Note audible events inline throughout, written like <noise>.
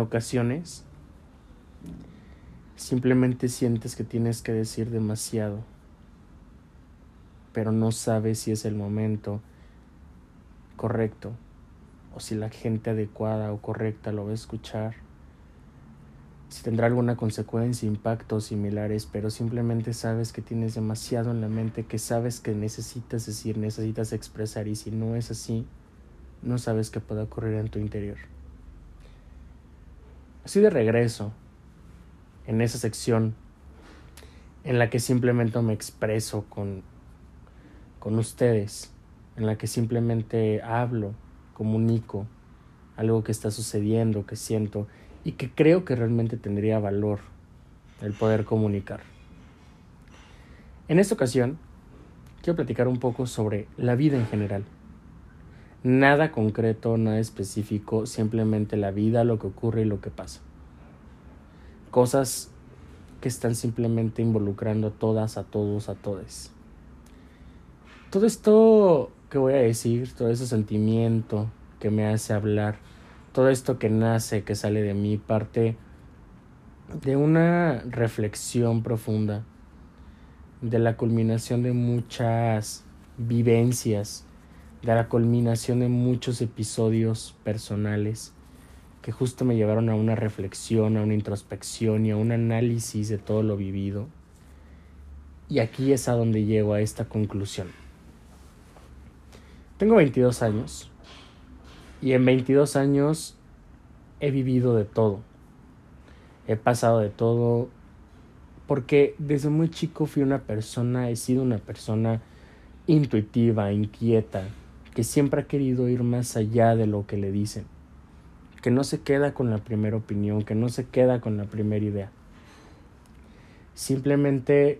ocasiones simplemente sientes que tienes que decir demasiado, pero no sabes si es el momento correcto o si la gente adecuada o correcta lo va a escuchar, si tendrá alguna consecuencia, impactos similares, pero simplemente sabes que tienes demasiado en la mente, que sabes que necesitas decir, necesitas expresar y si no es así, no sabes qué puede ocurrir en tu interior. Así de regreso, en esa sección en la que simplemente me expreso con, con ustedes, en la que simplemente hablo, comunico algo que está sucediendo, que siento y que creo que realmente tendría valor el poder comunicar. En esta ocasión, quiero platicar un poco sobre la vida en general. Nada concreto, nada específico, simplemente la vida, lo que ocurre y lo que pasa. Cosas que están simplemente involucrando a todas, a todos, a todes. Todo esto que voy a decir, todo ese sentimiento que me hace hablar, todo esto que nace, que sale de mí, parte de una reflexión profunda, de la culminación de muchas vivencias, de la culminación de muchos episodios personales que justo me llevaron a una reflexión, a una introspección y a un análisis de todo lo vivido. Y aquí es a donde llego a esta conclusión. Tengo 22 años y en 22 años he vivido de todo. He pasado de todo porque desde muy chico fui una persona, he sido una persona intuitiva, inquieta, que siempre ha querido ir más allá de lo que le dicen, que no se queda con la primera opinión, que no se queda con la primera idea. Simplemente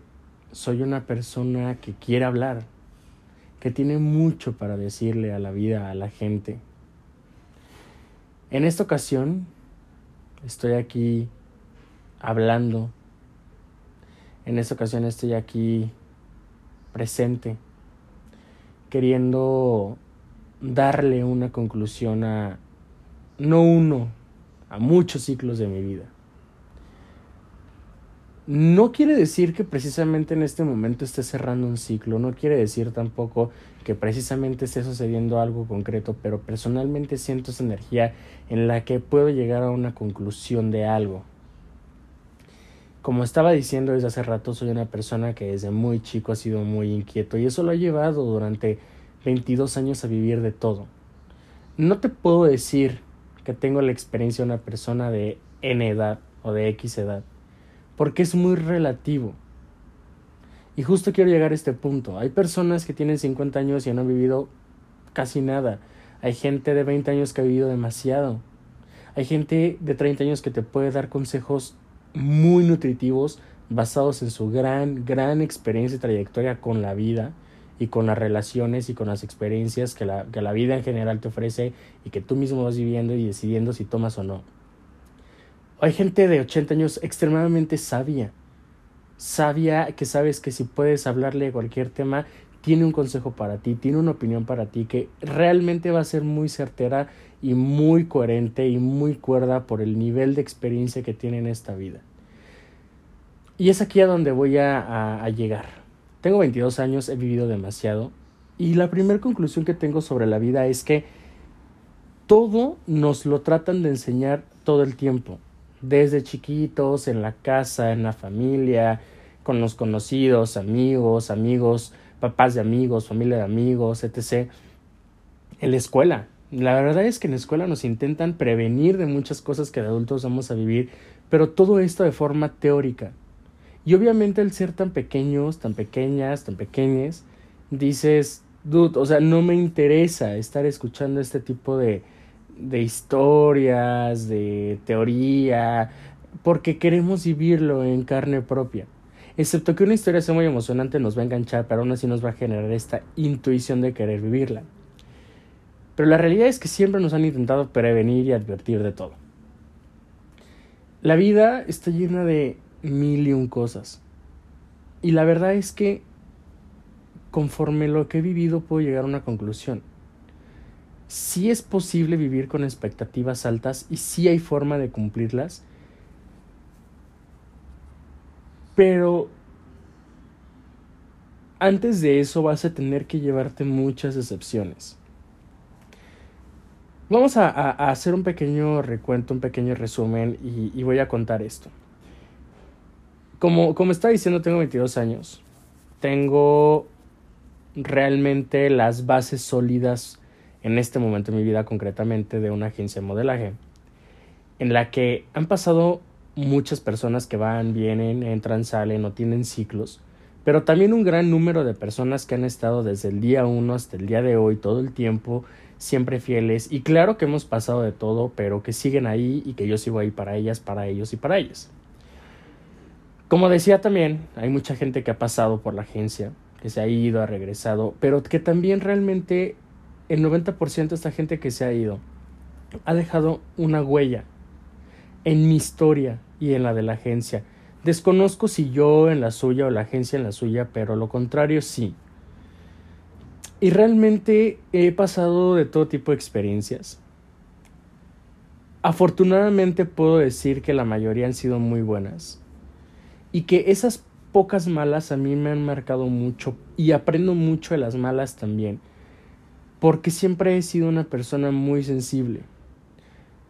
soy una persona que quiere hablar, que tiene mucho para decirle a la vida, a la gente. En esta ocasión estoy aquí hablando, en esta ocasión estoy aquí presente queriendo darle una conclusión a no uno, a muchos ciclos de mi vida. No quiere decir que precisamente en este momento esté cerrando un ciclo, no quiere decir tampoco que precisamente esté sucediendo algo concreto, pero personalmente siento esa energía en la que puedo llegar a una conclusión de algo. Como estaba diciendo desde hace rato, soy una persona que desde muy chico ha sido muy inquieto y eso lo ha llevado durante 22 años a vivir de todo. No te puedo decir que tengo la experiencia de una persona de N edad o de X edad, porque es muy relativo. Y justo quiero llegar a este punto. Hay personas que tienen 50 años y no han vivido casi nada. Hay gente de 20 años que ha vivido demasiado. Hay gente de 30 años que te puede dar consejos muy nutritivos basados en su gran, gran experiencia y trayectoria con la vida y con las relaciones y con las experiencias que la, que la vida en general te ofrece y que tú mismo vas viviendo y decidiendo si tomas o no. Hay gente de 80 años extremadamente sabia, sabia que sabes que si puedes hablarle de cualquier tema, tiene un consejo para ti, tiene una opinión para ti que realmente va a ser muy certera y muy coherente y muy cuerda por el nivel de experiencia que tiene en esta vida. Y es aquí a donde voy a, a, llegar. Tengo 22 años, he vivido demasiado y la primera conclusión que tengo sobre la vida es que todo nos lo tratan de enseñar todo el tiempo, desde chiquitos, en la casa, en la familia, con los conocidos, amigos, amigos, papás de amigos, familia de amigos, etc. En la escuela, la verdad es que en la escuela nos intentan prevenir de muchas cosas que de adultos vamos a vivir, pero todo esto de forma teórica. Y obviamente al ser tan pequeños, tan pequeñas, tan pequeñas, dices, dude, o sea, no me interesa estar escuchando este tipo de, de historias, de teoría, porque queremos vivirlo en carne propia. Excepto que una historia sea muy emocionante, nos va a enganchar, pero aún así nos va a generar esta intuición de querer vivirla. Pero la realidad es que siempre nos han intentado prevenir y advertir de todo. La vida está llena de mil y un cosas. Y la verdad es que conforme lo que he vivido puedo llegar a una conclusión. sí es posible vivir con expectativas altas y sí hay forma de cumplirlas, pero antes de eso vas a tener que llevarte muchas excepciones. Vamos a, hacer un pequeño recuento, un pequeño resumen y, voy a contar esto. Como, como estaba diciendo, tengo 22 años. Tengo realmente las bases sólidas en este momento de mi vida concretamente de una agencia de modelaje en la que han pasado muchas personas que van, vienen, entran, salen o tienen ciclos, pero también un gran número de personas que han estado desde el día uno hasta el día de hoy, todo el tiempo, siempre fieles, y claro que hemos pasado de todo, pero que siguen ahí y que yo sigo ahí para ellas, para ellos y para ellas. Como decía también, hay mucha gente que ha pasado por la agencia, que se ha ido, ha regresado, pero que también realmente el 90% de esta gente que se ha ido ha dejado una huella en mi historia y en la de la agencia. Desconozco si yo en la suya o la agencia en la suya, pero lo contrario sí. Y realmente he pasado de todo tipo de experiencias. Afortunadamente puedo decir que la mayoría han sido muy buenas. Y que esas pocas malas a mí me han marcado mucho y aprendo mucho de las malas también porque siempre he sido una persona muy sensible.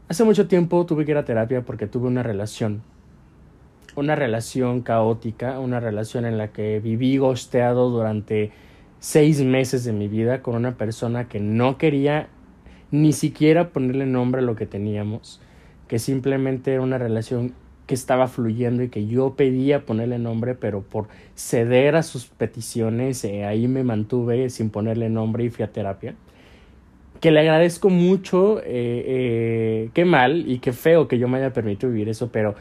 Hace mucho tiempo tuve que ir a terapia porque tuve una relación, una relación caótica, una relación en la que viví gosteado durante seis meses de mi vida con una persona que no quería ni siquiera ponerle nombre a lo que teníamos, que simplemente era una relación que estaba fluyendo y que yo pedía ponerle nombre, pero por ceder a sus peticiones, eh, ahí me mantuve sin ponerle nombre y fui a terapia. Que le agradezco mucho, eh, eh, qué mal y qué feo que yo me haya permitido vivir eso, pero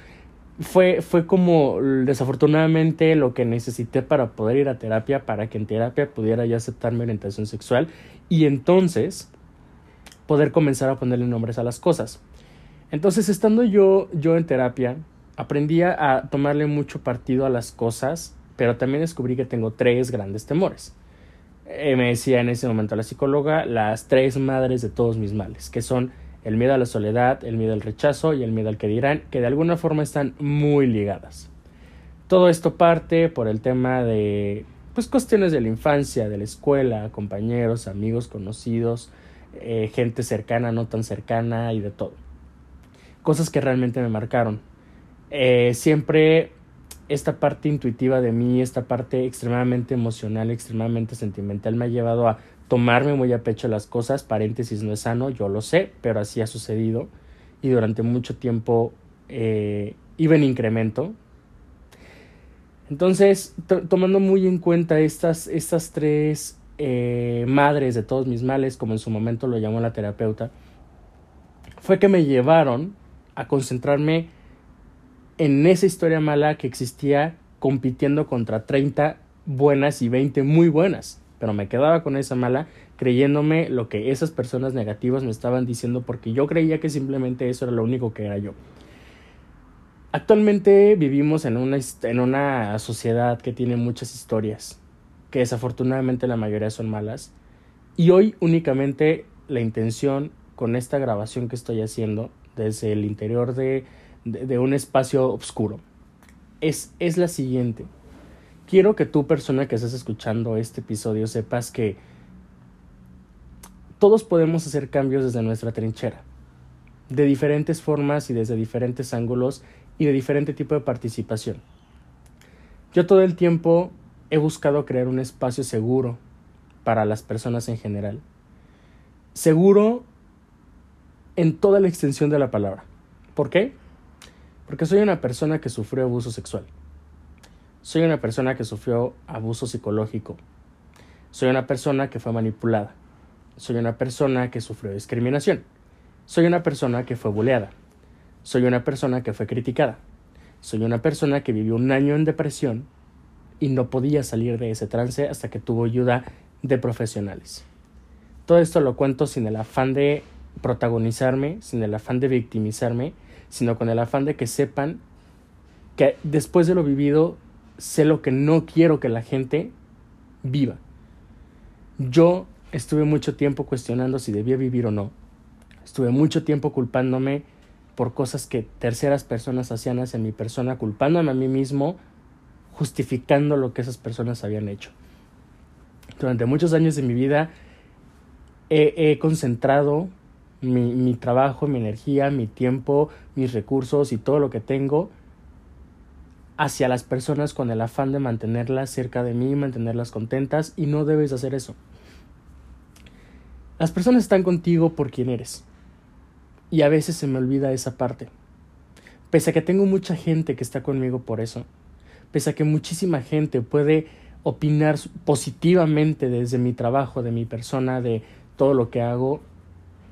fue, fue como desafortunadamente lo que necesité para poder ir a terapia, para que en terapia pudiera yo aceptar mi orientación sexual y entonces poder comenzar a ponerle nombres a las cosas. Entonces, estando yo, yo en terapia, aprendí a tomarle mucho partido a las cosas, pero también descubrí que tengo tres grandes temores. Eh, me decía en ese momento la psicóloga las tres madres de todos mis males, que son el miedo a la soledad, el miedo al rechazo y el miedo al que dirán, que de alguna forma están muy ligadas. Todo esto parte por el tema de pues cuestiones de la infancia, de la escuela, compañeros, amigos, conocidos, eh, gente cercana, no tan cercana y de todo. Cosas que realmente me marcaron. Eh, siempre esta parte intuitiva de mí, esta parte extremadamente emocional, extremadamente sentimental, me ha llevado a tomarme muy a pecho las cosas. Paréntesis no es sano, yo lo sé, pero así ha sucedido. Y durante mucho tiempo eh, iba en incremento. Entonces, tomando muy en cuenta estas, estas tres eh, madres de todos mis males, como en su momento lo llamó la terapeuta, fue que me llevaron a concentrarme en esa historia mala que existía compitiendo contra 30 buenas y 20 muy buenas. Pero me quedaba con esa mala creyéndome lo que esas personas negativas me estaban diciendo porque yo creía que simplemente eso era lo único que era yo. Actualmente vivimos en una, en una sociedad que tiene muchas historias, que desafortunadamente la mayoría son malas, y hoy únicamente la intención con esta grabación que estoy haciendo desde el interior de de, un espacio oscuro. Es, es la siguiente. Quiero que tú, persona que estás escuchando este episodio, sepas que todos podemos hacer cambios desde nuestra trinchera, de diferentes formas y desde diferentes ángulos y de diferente tipo de participación. Yo todo el tiempo he buscado crear un espacio seguro para las personas en general. Seguro en toda la extensión de la palabra. ¿Por qué? Porque soy una persona que sufrió abuso sexual. Soy una persona que sufrió abuso psicológico. Soy una persona que fue manipulada. Soy una persona que sufrió discriminación. Soy una persona que fue buleada. Soy una persona que fue criticada. Soy una persona que vivió un año en depresión y no podía salir de ese trance hasta que tuvo ayuda de profesionales. Todo esto lo cuento sin el afán de protagonizarme, sin el afán de victimizarme, sino con el afán de que sepan que después de lo vivido sé lo que no quiero que la gente viva. Yo Estuve mucho tiempo cuestionando si debía vivir o no. Estuve mucho tiempo culpándome por cosas que terceras personas hacían hacia mi persona, culpándome a mí mismo, justificando lo que esas personas habían hecho. Durante muchos años de mi vida he, concentrado mi, mi trabajo, mi energía, mi tiempo, mis recursos y todo lo que tengo hacia las personas con el afán de mantenerlas cerca de mí, mantenerlas contentas y no debes hacer eso. Las personas están contigo por quien eres. Y a veces se me olvida esa parte. Pese a que tengo mucha gente que está conmigo por eso. Pese a que muchísima gente puede opinar positivamente desde mi trabajo, de mi persona, de todo lo que hago.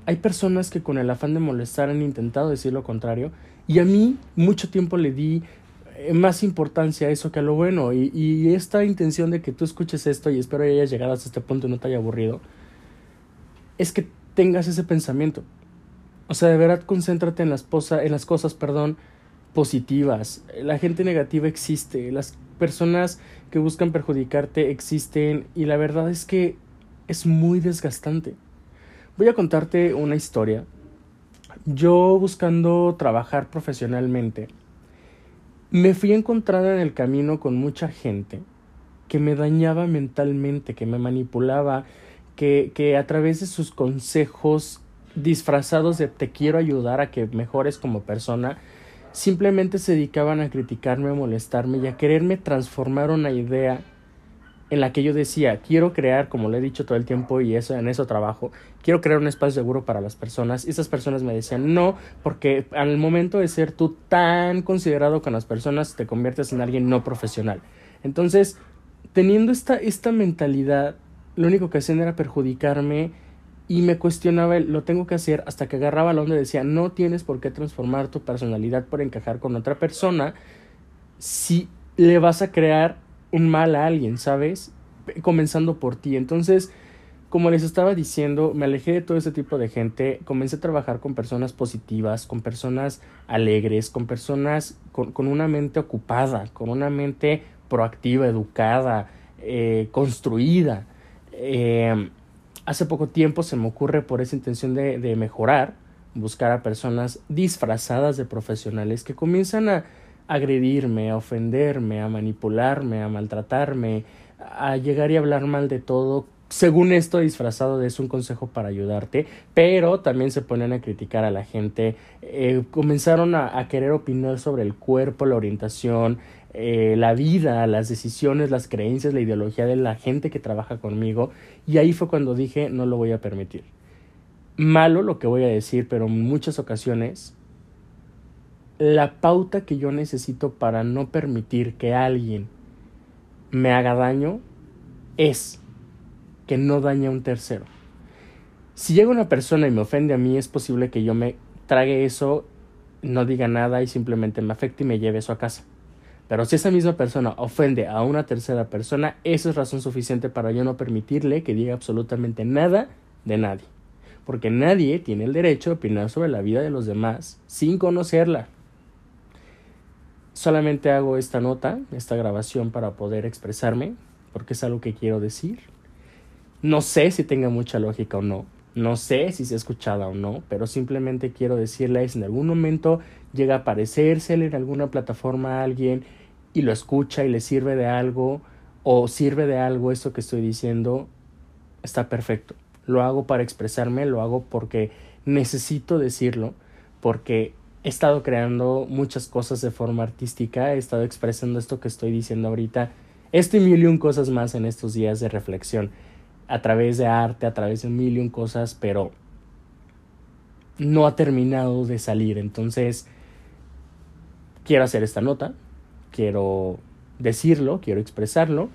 Hay personas que con el afán de molestar han intentado decir lo contrario y a mí mucho tiempo le di eh, más importancia a eso que a lo bueno y, esta intención de que tú escuches esto y espero que hayas llegado hasta este punto y no te haya aburrido es que tengas ese pensamiento o sea, de verdad concéntrate en las, en las cosas, perdón, positivas. La gente negativa existe, las personas que buscan perjudicarte existen y la verdad es que es muy desgastante. Voy a contarte una historia. Yo buscando trabajar profesionalmente, me fui encontrada en el camino con mucha gente que me dañaba mentalmente, que me manipulaba, que, que a través de sus consejos disfrazados de te quiero ayudar a que mejores como persona, simplemente se dedicaban a criticarme, a molestarme y a quererme transformar una idea en la que yo decía, quiero crear, como le he dicho todo el tiempo y eso en eso trabajo, quiero crear un espacio seguro para las personas. Y esas personas me decían, no, porque al momento de ser tú tan considerado con las personas, te conviertes en alguien no profesional. Entonces, teniendo esta, esta mentalidad, lo único que hacían era perjudicarme y me cuestionaba lo tengo que hacer hasta que agarraba la onda y decía no tienes por qué transformar tu personalidad por encajar con otra persona si le vas a crear un mal a alguien, ¿sabes? Comenzando por ti. Entonces, como les estaba diciendo, me alejé de todo ese tipo de gente, comencé a trabajar con personas positivas, con personas alegres, con personas con, con una mente ocupada, con una mente proactiva, educada, eh, construida. Eh, hace poco tiempo se me ocurre por esa intención de, de mejorar, buscar a personas disfrazadas de profesionales que comienzan a agredirme, a ofenderme, a manipularme, a maltratarme, a llegar y hablar mal de todo. Según esto disfrazado de es un consejo para ayudarte, pero también se ponen a criticar a la gente, eh, comenzaron a, a querer opinar sobre el cuerpo, la orientación, eh, la vida, las decisiones, las creencias, la ideología de la gente que trabaja conmigo. Y ahí fue cuando dije, no lo voy a permitir. Malo lo que voy a decir, pero en muchas ocasiones la pauta que yo necesito para no permitir que alguien me haga daño es que no dañe a un tercero. Si llega una persona y me ofende a mí, es posible que yo me trague eso, no diga nada y simplemente me afecte y me lleve eso a casa. Pero si esa misma persona ofende a una tercera persona, eso es razón suficiente para yo no permitirle que diga absolutamente nada de nadie. Porque nadie tiene el derecho de opinar sobre la vida de los demás sin conocerla. Solamente hago esta nota, esta grabación para poder expresarme, porque es algo que quiero decir. No sé si tenga mucha lógica o no, no sé si se escuchada o no, pero simplemente quiero decirles en algún momento llega a aparecérsele en alguna plataforma a alguien y lo escucha y le sirve de algo o sirve de algo esto que estoy diciendo, está perfecto. Lo hago para expresarme, lo hago porque necesito decirlo, porque he estado creando muchas cosas de forma artística, he estado expresando esto que estoy diciendo ahorita, esto y mil y un cosas más en estos días de reflexión, a través de arte, a través de mil y un cosas, pero no ha terminado de salir. Entonces, quiero hacer esta nota, quiero decirlo, quiero expresarlo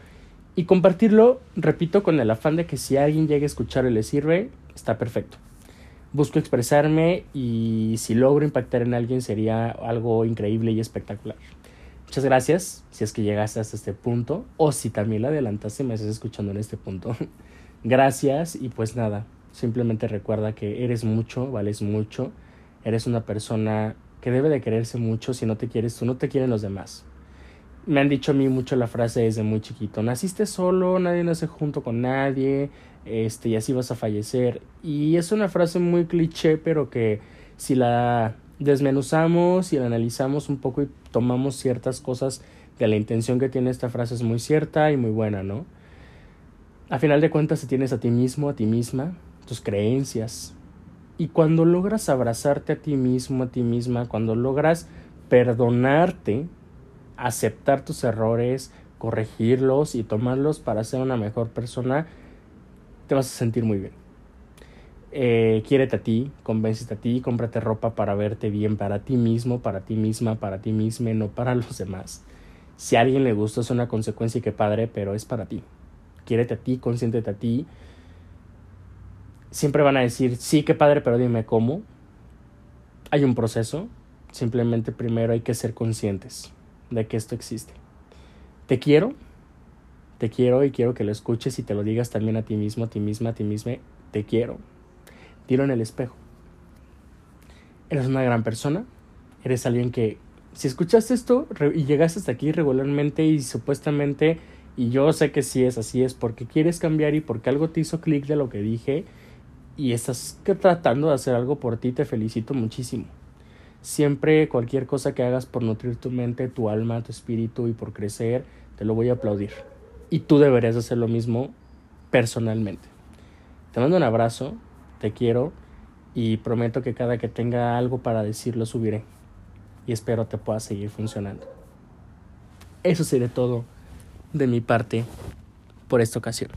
y compartirlo, repito, con el afán de que si alguien llega a escuchar y le sirve, está perfecto. Busco expresarme y si logro impactar en alguien sería algo increíble y espectacular. Muchas gracias si es que llegaste hasta este punto o si también la adelantaste y me estás escuchando en este punto. <laughs> gracias y pues nada, simplemente recuerda que eres mucho, vales mucho, eres una persona que debe de quererse mucho, si no te quieres tú, no te quieren los demás me han dicho a mí mucho la frase desde muy chiquito, naciste solo, nadie nace junto con nadie, este, y así vas a fallecer. Y es una frase muy cliché, pero que si la desmenuzamos y la analizamos un poco y tomamos ciertas cosas de la intención que tiene esta frase es muy cierta y muy buena, ¿no? A final de cuentas, si tienes a ti mismo, a ti misma, tus creencias. Y cuando logras abrazarte a ti mismo, a ti misma, cuando logras perdonarte, aceptar tus errores, corregirlos y tomarlos para ser una mejor persona, te vas a sentir muy bien. Eh, quiérete a ti, convéncete a ti, cómprate ropa para verte bien para ti mismo, para ti misma, para ti misma, no para <laughs> los demás. Si a alguien le gusta es una consecuencia y qué padre, pero es para ti. Quiérete a ti, consiéntete a ti. Siempre van a decir, sí, qué padre, pero dime cómo. Hay un proceso. Simplemente primero hay que ser conscientes de que esto existe. Te quiero, te quiero y quiero que lo escuches y te lo digas también a ti mismo, a ti misma, a ti misma, te quiero. Tiro en el espejo. Eres una gran persona, eres alguien que, si escuchaste esto y llegaste hasta aquí regularmente y supuestamente, y yo sé que sí es así, es porque quieres cambiar y porque algo te hizo clic de lo que dije y estás tratando de hacer algo por ti, te felicito muchísimo. Siempre cualquier cosa que hagas por nutrir tu mente, tu alma, tu espíritu y por crecer, te lo voy a aplaudir. Y tú deberías hacer lo mismo personalmente. Te mando un abrazo, te quiero y prometo que cada que tenga algo para decir lo subiré. Y espero te pueda seguir funcionando. Eso sería todo de mi parte por esta ocasión.